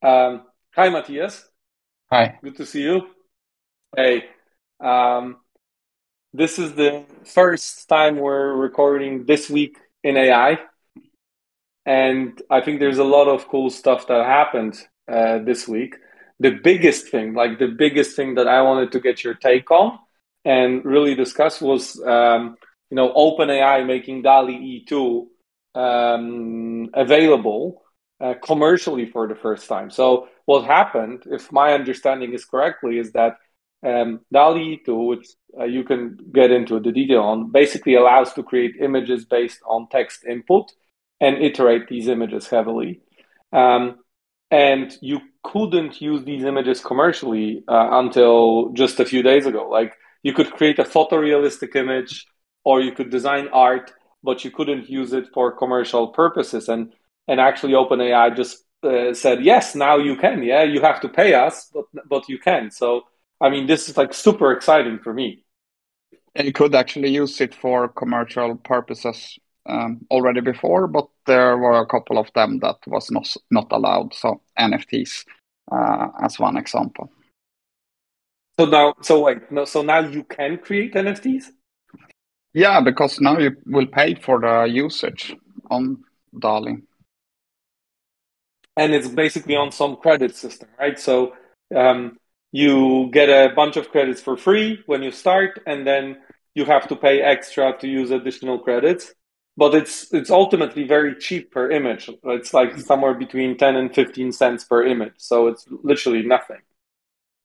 Um, hi, Matthias. Hi. Good to see you. Hey. Um, this is the first time we're recording this week in AI. And I think there's a lot of cool stuff that happened uh, this week. The biggest thing, like the biggest thing that I wanted to get your take on and really discuss was, um, you know, OpenAI making DALL-E 2 um, available uh, commercially for the first time. So what happened, if my understanding is correctly, is that um, DALL-E 2, which uh, you can get into the detail on, basically allows to create images based on text input and iterate these images heavily. Um, and you couldn't use these images commercially uh, until just a few days ago. Like you could create a photorealistic image or you could design art, but you couldn't use it for commercial purposes. And and actually, OpenAI just uh, said, yes, now you can. Yeah, you have to pay us, but but you can. So I mean, this is like super exciting for me. And you could actually use it for commercial purposes um, already before, but there were a couple of them that was not not allowed. So NFTs, uh, as one example. So now, so wait, no, so now you can create NFTs. Yeah, because now you will pay for the usage on DALL-E. And it's basically on some credit system, right? So um, you get a bunch of credits for free when you start, and then you have to pay extra to use additional credits. But it's it's ultimately very cheap per image. It's like somewhere between ten and fifteen cents per image. So it's literally nothing.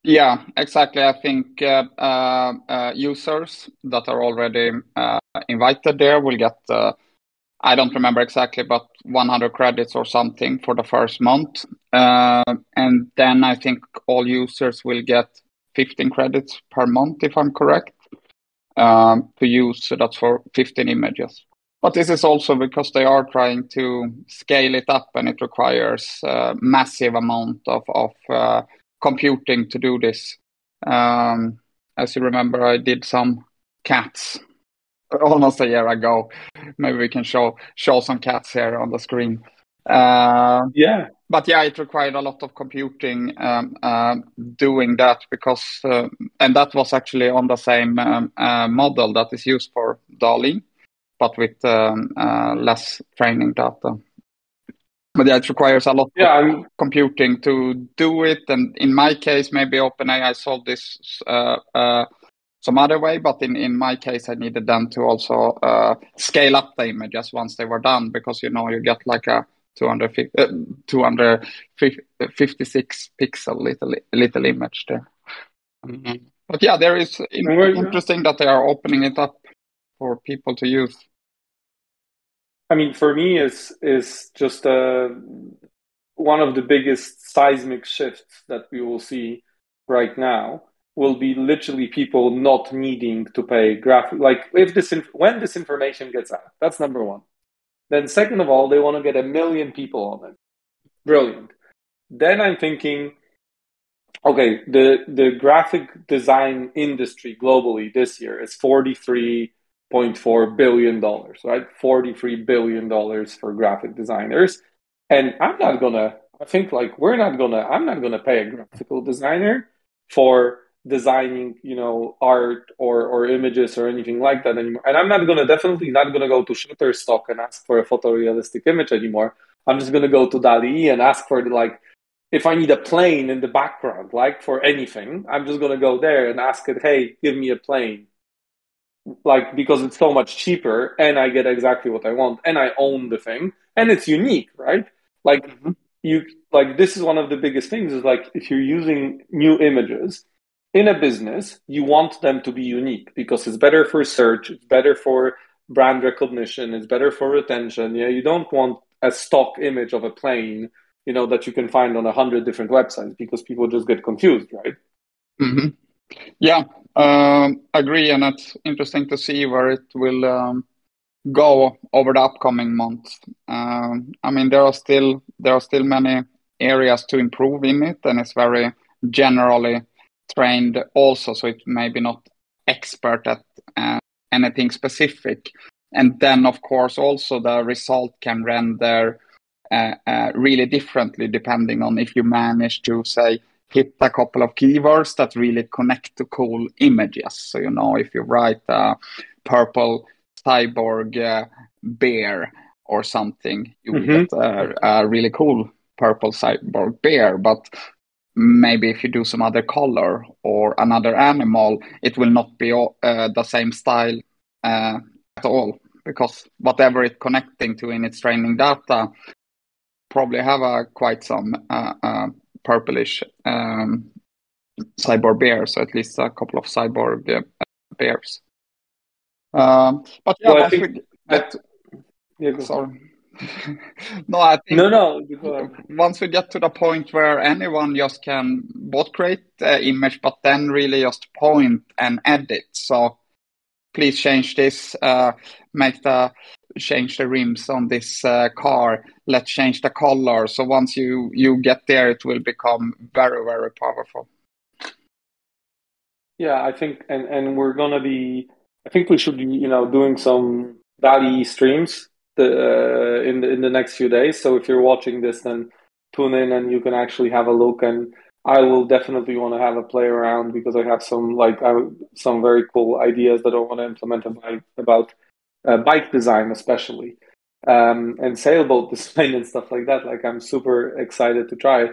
Yeah, exactly. I think uh, uh, uh, users that are already uh, invited there will get, uh, I don't remember exactly, but 100 credits or something for the first month. Uh, and then I think all users will get 15 credits per month, if I'm correct, um, to use. So that's for 15 images. But this is also because they are trying to scale it up and it requires a massive amount of, of computing to do this. Um, as you remember, I did some cats almost a year ago. Maybe we can show show some cats here on the screen. Uh, yeah, but yeah, it required a lot of computing um, uh, doing that because, uh, and that was actually on the same um, uh, model that is used for DALL-E, but with um, uh, less training data but yeah, it requires a lot yeah, of computing to do it. And in my case, maybe OpenAI solved this uh, uh, some other way, but in, in my case, I needed them to also uh, scale up the images once they were done because you know you get like a 250, uh, 256 pixel little little image there. Mm-hmm. But yeah, there is in, interesting that they are opening it up for people to use. I mean, for me, is is just uh, one of the biggest seismic shifts that we will see right now will be literally people not needing to pay graphic. Like if this inf- when this information gets out, that's number one. Then second of all, they want to get a million people on it. Brilliant. Then I'm thinking, okay, the the graphic design industry globally this year is 43 $0.4 billion, right? $43 billion for graphic designers. And I'm not gonna, I think like we're not gonna, I'm not gonna pay a graphical designer for designing, you know, art or, or images or anything like that anymore. And I'm not gonna, definitely not gonna go to Shutterstock and ask for a photorealistic image anymore. I'm just gonna go to DALL-E and ask for the like, if I need a plane in the background, like for anything, I'm just gonna go there and ask it, hey, give me a plane like because it's so much cheaper and I get exactly what I want and I own the thing and it's unique, right? Like mm-hmm. you like this is one of the biggest things is like if you're using new images in a business, you want them to be unique because it's better for search, it's better for brand recognition, it's better for retention. Yeah, you don't want a stock image of a plane, you know, that you can find on a hundred different websites because people just get confused, right? Mm-hmm. Yeah, um, agree, and it's interesting to see where it will um, go over the upcoming months. Um, I mean, there are still there are still many areas to improve in it, and it's very generally trained also, so it may be not expert at uh, anything specific. And then, of course, also the result can render uh, uh, really differently depending on if you manage to say hit a couple of keywords that really connect to cool images. So you know if you write a purple cyborg uh, bear or something, you mm-hmm. get a, a really cool purple cyborg bear. But maybe if you do some other color or another animal, it will not be uh, the same style uh, at all because whatever it's connecting to in its training data probably have a quite some uh, uh, purplish um, cyborg bears, so at least a couple of cyborg uh, bears. Um, but yeah, well, I think that, yeah, sorry. No, I think no, no. Once we get to the point where anyone just can both create the image, but then really just point and edit. So please change this, uh, make the change the rims on this uh, car. Let's change the color. So once you you get there, it will become very very powerful. Yeah, I think, and and we're gonna be. I think we should be, you know, doing some DALL-E streams the, uh, in the in the next few days. So if you're watching this, then tune in and you can actually have a look. And I will definitely want to have a play around because I have some like some very cool ideas that I want to implement about, about uh, bike design, especially um, and sailboat design and stuff like that. Like I'm super excited to try.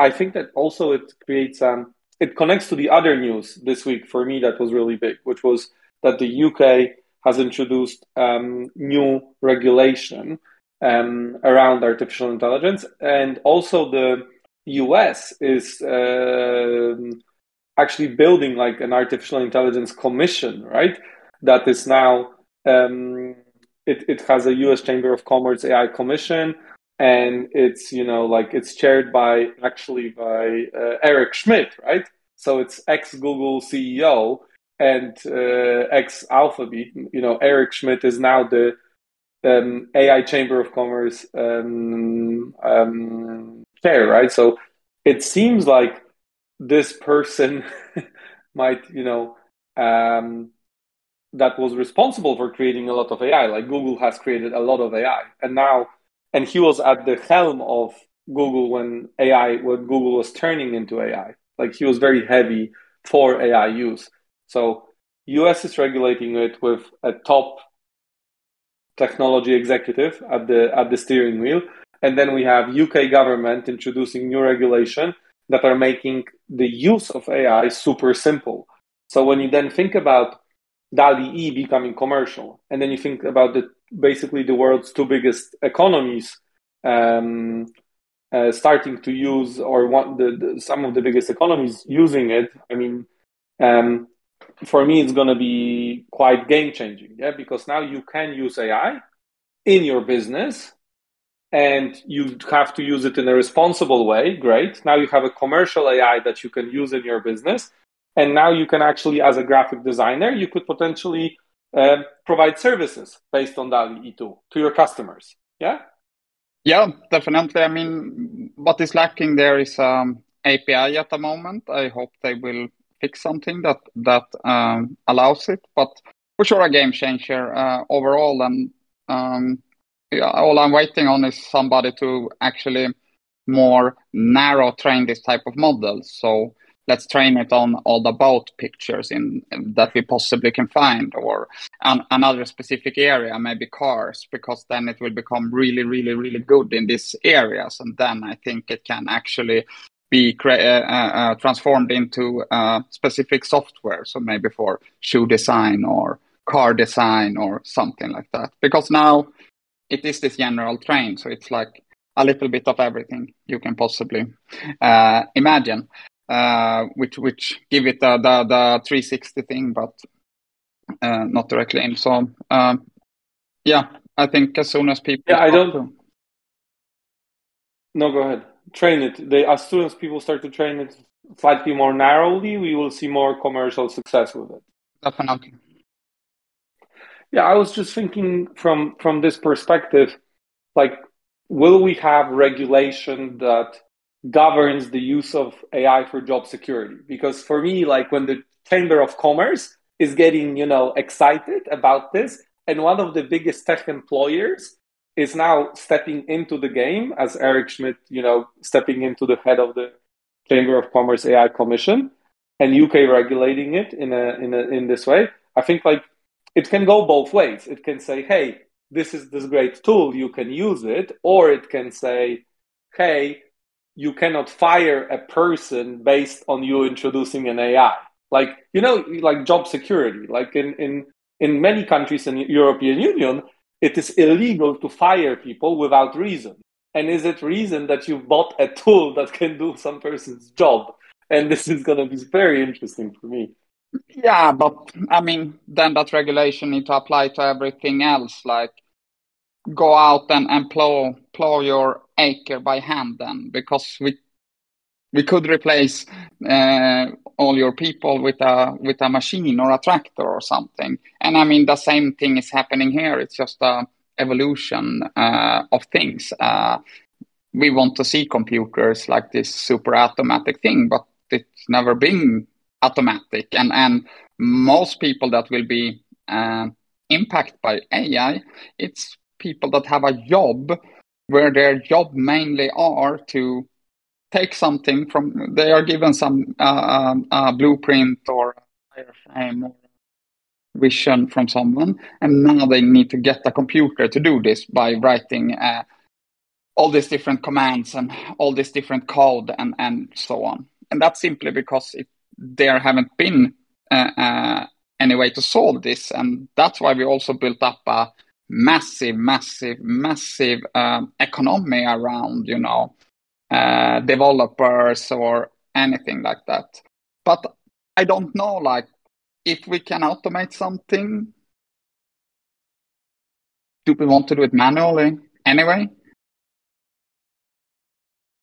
I think that also it creates um, it connects to the other news this week for me that was really big, which was that the UK has introduced um, new regulation um, around artificial intelligence, and also the US is uh, actually building like an artificial intelligence commission, right? That is now um, it it has a US Chamber of Commerce AI commission, and it's you know like it's chaired by actually by uh, Eric Schmidt, right? So it's ex Google CEO and uh, ex Alphabet. You know, Eric Schmidt is now the um, AI Chamber of Commerce um, um, chair, right? So it seems like this person might, you know, um, that was responsible for creating a lot of AI. Like Google has created a lot of AI, and now, and he was at the helm of Google when AI, when Google was turning into AI. Like he was very heavy for AI use. So US is regulating it with a top technology executive at the at the steering wheel, and then we have UK government introducing new regulation that are making the use of AI super simple. So when you then think about DALL-E becoming commercial, and then you think about the basically the world's two biggest economies um, uh, starting to use, or the, the, some of the biggest economies using it. I mean, um, for me, it's going to be quite game changing, yeah, because now you can use AI in your business and you have to use it in a responsible way. Great. Now you have a commercial AI that you can use in your business. And now you can actually, as a graphic designer, you could potentially uh, provide services based on DALL-E 2 to your customers. Yeah. Yeah, definitely. I mean, what is lacking there is um, API at the moment. I hope they will fix something that that um, allows it. But for sure, a game changer uh, overall. And um, yeah, all I'm waiting on is somebody to actually more narrow train this type of model. So let's train it on all the boat pictures in that we possibly can find or an, another specific area maybe cars because then it will become really really really good in these areas and then i think it can actually be uh, uh, uh, transformed into specific software so maybe for shoe design or car design or something like that because now it is this general train so it's like a little bit of everything you can possibly uh, imagine uh, which which give it the the, the 360 thing, but uh, not directly in. So um, yeah, I think as soon as people yeah, I don't. To... No, go ahead. Train it. They as soon as people start to train it slightly more narrowly, we will see more commercial success with it. Definitely. Yeah, I was just thinking from from this perspective, like, will we have regulation that governs the use of AI for job security. Because for me, like when the Chamber of Commerce is getting, you know, excited about this, and one of the biggest tech employers is now stepping into the game as Eric Schmidt, you know, stepping into the head of the Chamber of Commerce AI Commission and UK regulating it in a in a in this way. I think like it can go both ways. It can say, hey, this is this great tool, you can use it, or it can say, hey, you cannot fire a person based on you introducing an AI. Like, you know, like job security. Like in, in, in many countries in European Union, it is illegal to fire people without reason. And is it reason that you bought a tool that can do some person's job? And this is going to be very interesting for me. Yeah, but I mean, then that regulation need to apply to everything else. Like, go out and, and plow plow your acre by hand then, because we we could replace uh, all your people with a with a machine or a tractor or something. And I mean, the same thing is happening here. It's just a evolution uh, of things. Uh, we want to see computers like this super automatic thing, but it's never been automatic. And and most people that will be uh, impacted by AI, it's people that have a job where their job mainly are to take something from they are given some uh, uh, blueprint or wireframe or vision from someone and now they need to get a computer to do this by writing uh, all these different commands and all this different code and and so on. And that's simply because it, there haven't been uh, uh, any way to solve this. And that's why we also built up a massive, massive, massive um, economy around, you know, uh, developers or anything like that. But I don't know, like, if we can automate something, do we want to do it manually anyway?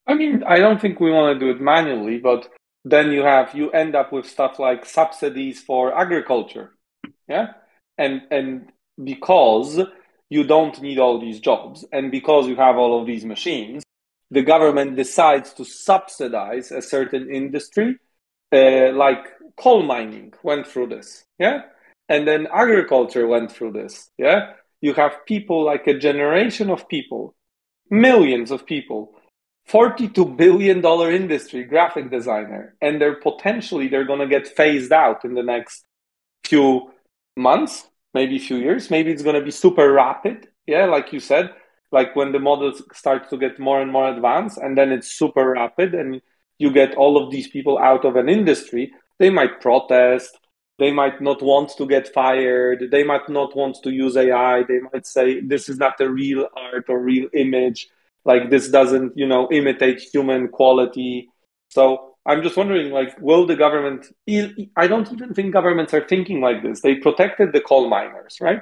I mean, I don't think we want to do it manually, but then you have you end up with stuff like subsidies for agriculture, yeah, and and because you don't need all these jobs. And because you have all of these machines, the government decides to subsidize a certain industry, uh, like coal mining went through this. Yeah. And then agriculture went through this. Yeah. You have people like a generation of people, millions of people, $42 billion industry, graphic designer, and they're potentially, they're going to get phased out in the next few months maybe a few years. Maybe it's going to be super rapid. Yeah, like you said, like when the models start to get more and more advanced, and then it's super rapid, and you get all of these people out of an industry. They might protest. They might not want to get fired. They might not want to use AI. They might say this is not a real art or real image. Like this doesn't, you know, imitate human quality. So I'm just wondering, like, will the government? I don't even think governments are thinking like this. They protected the coal miners, right?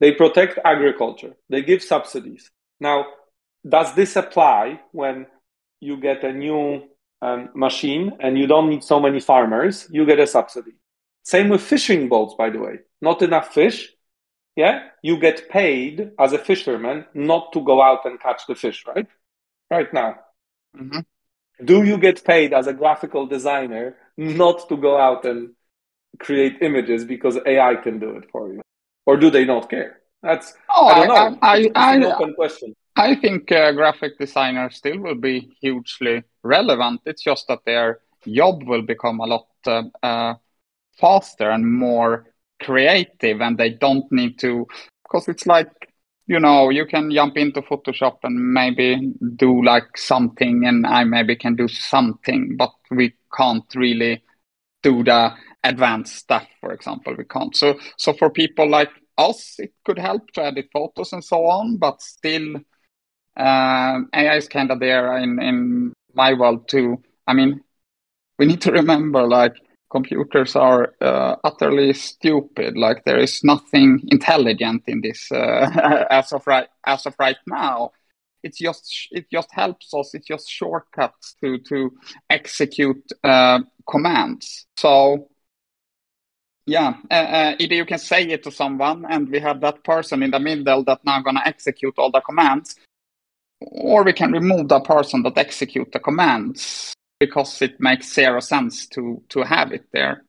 They protect agriculture. They give subsidies. Now, does this apply when you get a new um, machine and you don't need so many farmers? You get a subsidy. Same with fishing boats, by the way. Not enough fish. Yeah, you get paid as a fisherman not to go out and catch the fish, right? Right now. Mm-hmm do you get paid as a graphical designer not to go out and create images because AI can do it for you? Or do they not care? That's oh, I don't know. I, I, it's, I, an open question. I think uh, graphic designers still will be hugely relevant. It's just that their job will become a lot uh, uh, faster and more creative, and they don't need to because it's like you know, you can jump into Photoshop and maybe do like something, and I maybe can do something, but we can't really do the advanced stuff, for example. We can't. So, so for people like us, it could help to edit photos and so on, but still, uh, AI is kind of there in, in my world too. I mean, we need to remember like computers are uh, utterly stupid. Like there is nothing intelligent in this uh, as of right as of right now. It's just it just helps us. It's just shortcuts to to execute uh, commands. So yeah, uh, uh, either you can say it to someone, and we have that person in the middle that now gonna execute all the commands, or we can remove the person that execute the commands because it makes zero sense to to have it there.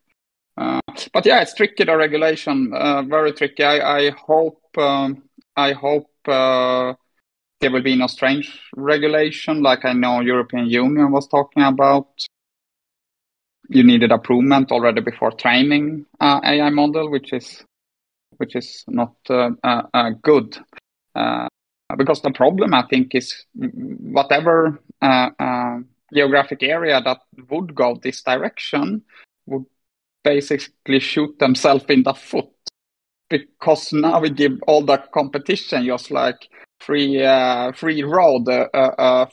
Uh, but yeah, it's tricky the regulation, uh, very tricky. I, I hope um, I hope uh, there will be no strange regulation like I know European Union was talking about. You needed approval already before training uh, AI model, which is which is not uh, uh, uh good. Uh, because the problem, I think, is whatever uh, geographic area that would go this direction would basically shoot themselves in the foot because now we give all the competition just like free free road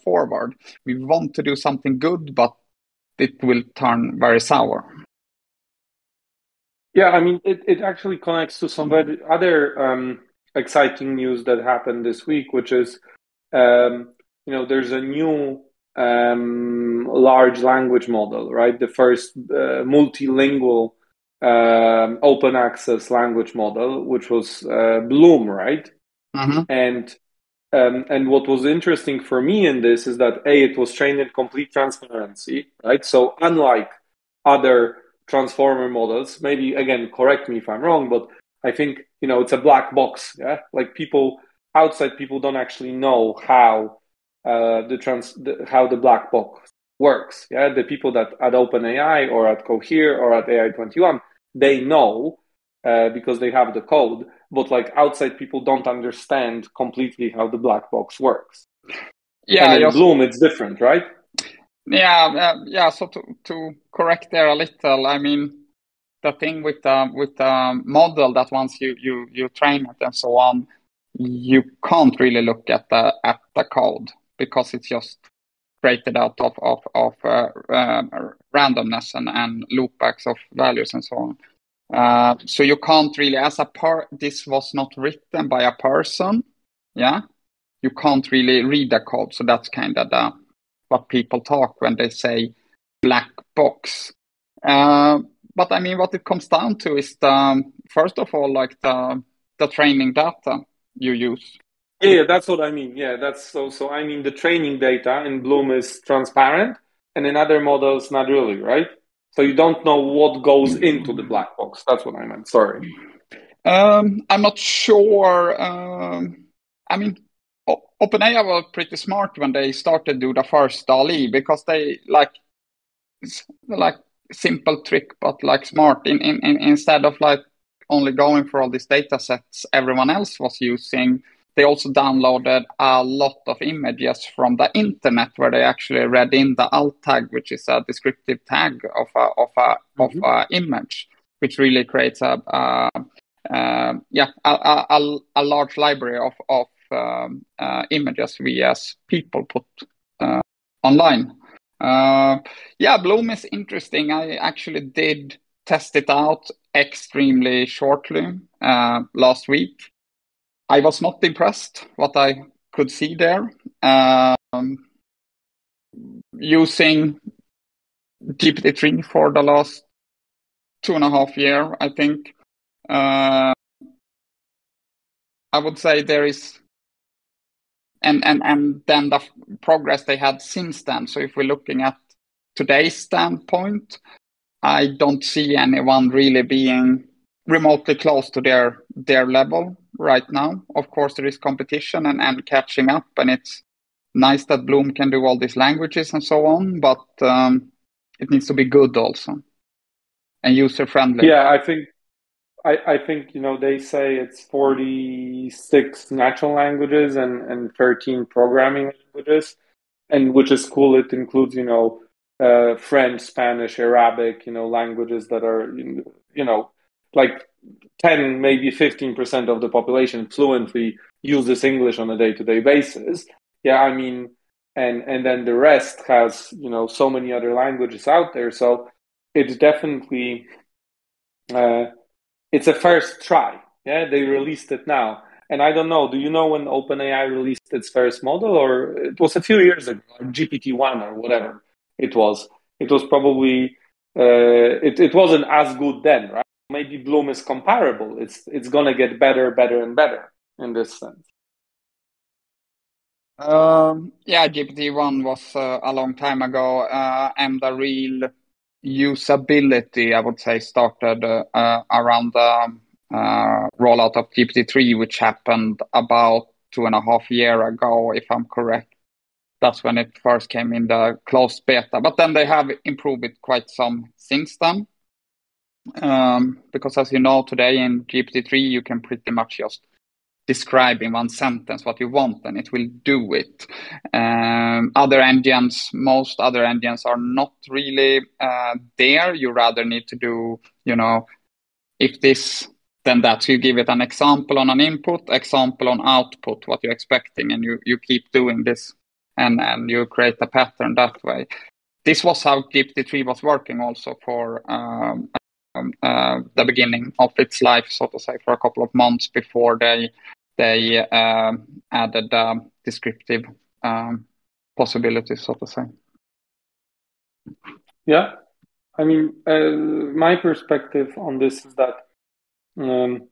forward. We want to do something good, but it will turn very sour. Yeah, I mean, it, it actually connects to some other um, exciting news that happened this week, which is, um, you know, there's a new um, large language model, right? The first uh, multilingual um, open access language model, which was uh, Bloom, right? Mm-hmm. And um, and what was interesting for me in this is that a it was trained in complete transparency, right? So unlike other transformer models, maybe again correct me if I'm wrong, but I think you know it's a black box. Yeah, like people outside people don't actually know how uh, the trans the, how the black box works. Yeah, the people that at OpenAI or at Cohere or at AI21 they know uh, because they have the code, but like outside people don't understand completely how the black box works. Yeah, and in Bloom it's different, right? Yeah, uh, yeah. So to to correct there a little, I mean the thing with the with the model that once you you you train it and so on, you can't really look at the at the code because it's just created out of of, of uh, uh, randomness and, and loopbacks of values and so on. Uh, so you can't really, as a part, this was not written by a person. Yeah, you can't really read the code. So that's kind of the what people talk when they say black box. Uh, but I mean, what it comes down to is the first of all, like the the training data you use. Yeah, that's what I mean. Yeah, that's so. So I mean, the training data in Bloom is transparent, and in other models, not really, right? So you don't know what goes into the black box. That's what I meant. Sorry. Um, I'm not sure. Um, I mean, OpenAI were pretty smart when they started do the first DALL-E because they like like simple trick, but like smart. In, in, in instead of like only going for all these data sets everyone else was using, they also downloaded a lot of images from the internet where they actually read in the alt tag, which is a descriptive tag of a of a mm-hmm. of a image, which really creates a, a, a yeah a, a, a, large library of of um, uh, images we as people put uh, online. Uh, yeah, Bloom is interesting. I actually did test it out extremely shortly uh, last week I was not impressed what I could see there. Um, using GPT-3 for the last two and a half year, I think. Uh, I would say there is, and and and then the progress they had since then. So if we're looking at today's standpoint, I don't see anyone really being remotely close to their their level right now. Of course, there is competition and, and catching up, and it's nice that Bloom can do all these languages and so on, but um, it needs to be good also and user friendly. Yeah, I think I, I think you know they say it's 46 natural languages and, and 13 programming languages, and which is cool. It includes you know uh, French, Spanish, Arabic, you know languages that are you know like 10, maybe 15% of the population fluently uses English on a day to day basis. Yeah, I mean, and, and then the rest has, you know, so many other languages out there. So it's definitely, uh, it's a first try. Yeah, they released it now. And I don't know, do you know when OpenAI released its first model or it was a few years ago, GPT-1 or whatever it was. It was probably, uh, it, it wasn't as good then, right? Maybe Bloom is comparable. It's it's gonna get better, better, and better in this sense. Um, yeah, GPT one was uh, a long time ago, uh, and the real usability, I would say, started uh, uh around the uh, rollout of GPT three, which happened about two and a half year ago, if I'm correct. That's when it first came in the closed beta. But then they have improved it quite some since then. Um, because as you know, today in GPT-3, you can pretty much just describe in one sentence what you want and it will do it. Um, other engines, most other engines are not really uh, there. You rather need to do, you know, if this, then that. So you give it an example on an input, example on output, what you're expecting, and you, you keep doing this and, and you create a pattern that way. This was how GPT-3 was working also for um, uh, the beginning of its life, so to say, for a couple of months before they they uh, added uh, descriptive um, possibilities, so to say. Yeah, I mean, uh, my perspective on this is that, um,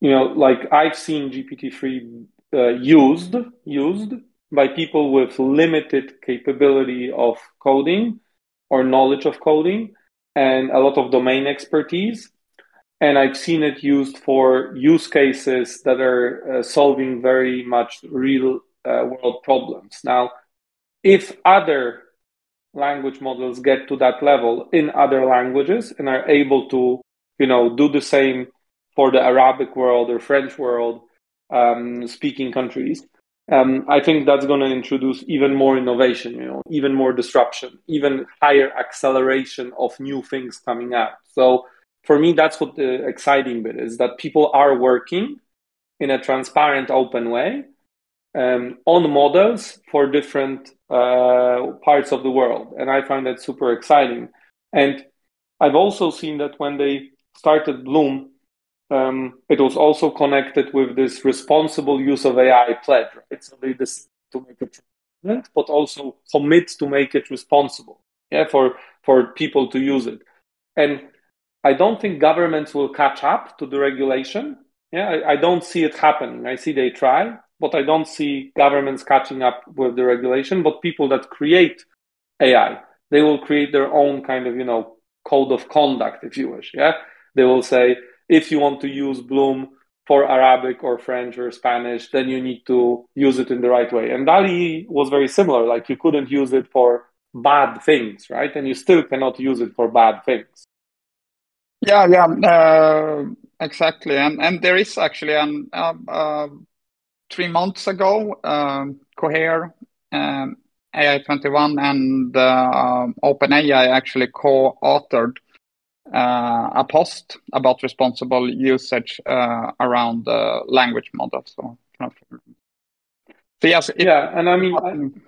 you know, like I've seen GPT-3 uh, used used by people with limited capability of coding or knowledge of coding and a lot of domain expertise. And I've seen it used for use cases that are uh, solving very much real uh, world problems. Now, if other language models get to that level in other languages and are able to, you know, do the same for the Arabic world or French world um, speaking countries, um, I think that's going to introduce even more innovation, you know, even more disruption, even higher acceleration of new things coming out. So for me, that's what the exciting bit is that people are working in a transparent, open way um, on models for different uh, parts of the world. And I find that super exciting. And I've also seen that when they started Bloom, um, it was also connected with this responsible use of AI pledge, right? So they decided to make it transparent, but also commit to make it responsible, yeah, for for people to use it. And I don't think governments will catch up to the regulation. Yeah, I, I don't see it happening. I see they try, but I don't see governments catching up with the regulation. But people that create AI, they will create their own kind of, you know, code of conduct, if you wish. Yeah, they will say if you want to use Bloom for Arabic or French or Spanish, then you need to use it in the right way. And DALL-E was very similar. Like you couldn't use it for bad things, right? And you still cannot use it for bad things. Yeah, yeah, uh, exactly. And and there is actually an uh, uh, three months ago, um, Cohere, um, AI21, and uh, OpenAI actually co-authored a post about responsible usage uh, around the language model. So, so yes, it, yeah, and I mean, I,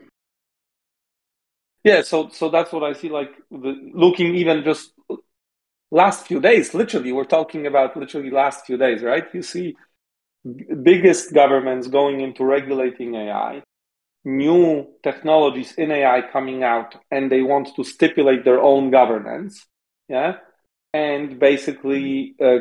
yeah, so so that's what I see. Like the, looking even just last few days, literally, we're talking about literally last few days, right? You see biggest governments going into regulating AI, new technologies in AI coming out, and they want to stipulate their own governance. Yeah. And basically, uh,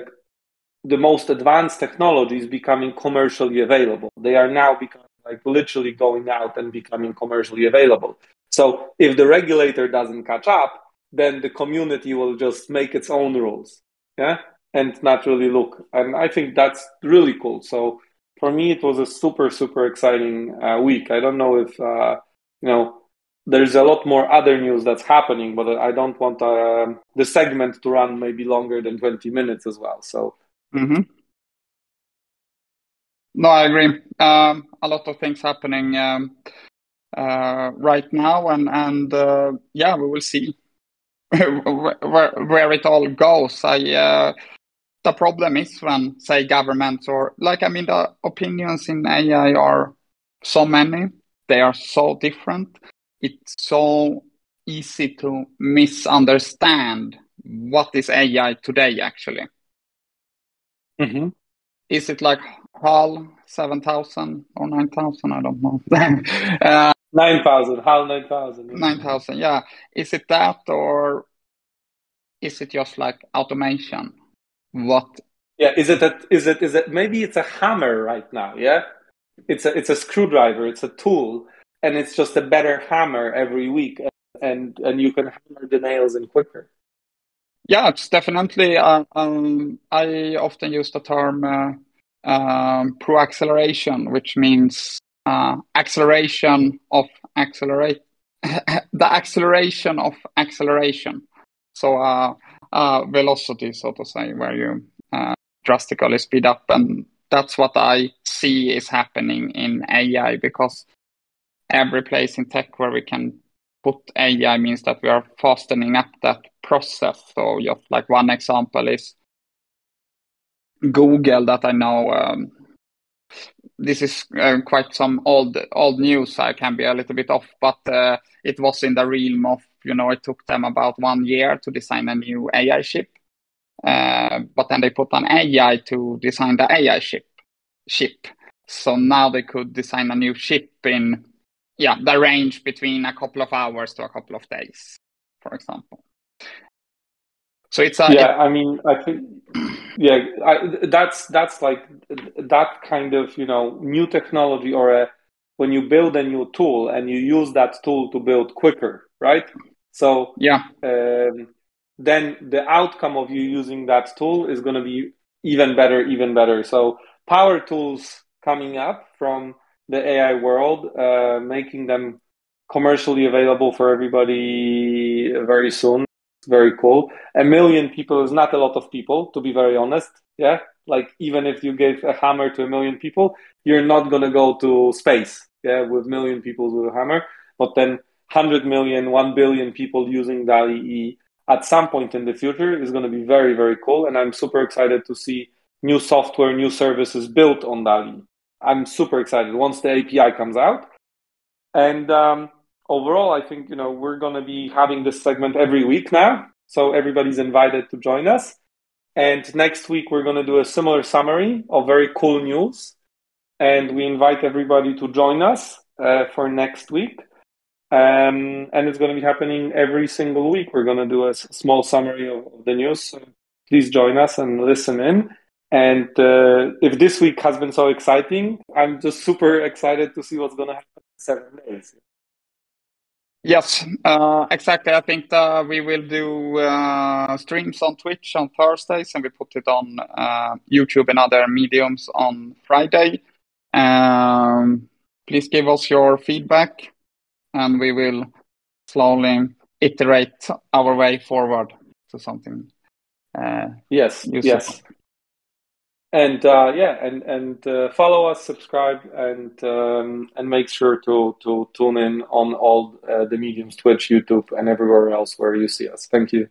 the most advanced technologies becoming commercially available. They are now becoming like literally going out and becoming commercially available. So if the regulator doesn't catch up, then the community will just make its own rules. Yeah and naturally look. And I think that's really cool. So for me, it was a super, super exciting uh, week. I don't know if, uh, you know, there's a lot more other news that's happening, but I don't want uh, the segment to run maybe longer than 20 minutes as well. So. Mm-hmm. No, I agree. Um, a lot of things happening um, uh, right now, and and uh, yeah, we will see where, where, it all goes. I uh, the problem is when, say, governments or like, I mean, the opinions in AI are so many, they are so different. It's so easy to misunderstand what is AI today, actually. Mm-hmm. Is it like HAL 7000 or 9000? I don't know. uh, 9000, HAL 9000. 9000, yeah. Is it that or is it just like automation? what yeah is it a, is it is it maybe it's a hammer right now yeah it's a it's a screwdriver it's a tool and it's just a better hammer every week and and you can hammer the nails in quicker yeah it's definitely uh, um, i often use the term uh, um, pro acceleration, which means uh, acceleration of accelerate the acceleration of acceleration. So uh, uh, velocity, so to say, where you uh, drastically speed up, and that's what I see is happening in AI because every place in tech where we can put AI means that we are fastening up that process. So just like one example is Google that I know. Um, this is uh, quite some old old news. I can be a little bit off, but uh, it was in the realm of you know it took them about one year to design a new AI chip, uh, but then they put an AI to design the AI chip. Chip. So now they could design a new chip in yeah the range between a couple of hours to a couple of days, for example. So it's a, yeah. I mean, I think yeah, I, that's that's like that kind of you know new technology or a when you build a new tool and you use that tool to build quicker, right? So yeah, um, then the outcome of you using that tool is going to be even better, even better. So power tools coming up from the AI world, uh, making them commercially available for everybody very soon very cool. A million people is not a lot of people, to be very honest. Yeah. Like even if you gave a hammer to a million people, you're not gonna go to space. Yeah, with million people with a hammer. But then 100 million, 1 billion people using DALL-E at some point in the future is going to be very, very cool. And I'm super excited to see new software, new services built on DALL-E. I'm super excited once the API comes out. And um, overall, I think you know we're going to be having this segment every week now, so everybody's invited to join us. And next week we're going to do a similar summary of very cool news, and we invite everybody to join us uh, for next week. Um, and it's going to be happening every single week. We're going to do a small summary of, the news. So please join us and listen in. And uh, if this week has been so exciting, I'm just super excited to see what's going to happen in seven days. Yes, uh, exactly. I think that we will do uh, streams on Twitch on Thursdays, and we put it on uh, YouTube and other mediums on Friday. Um, please give us your feedback, and we will slowly iterate our way forward to something. Uh, yes, useful. yes and uh, yeah, and and uh, follow us, subscribe, and um, and make sure to to tune in on all uh, the mediums, Twitch, YouTube, and everywhere else where you see us. Thank you.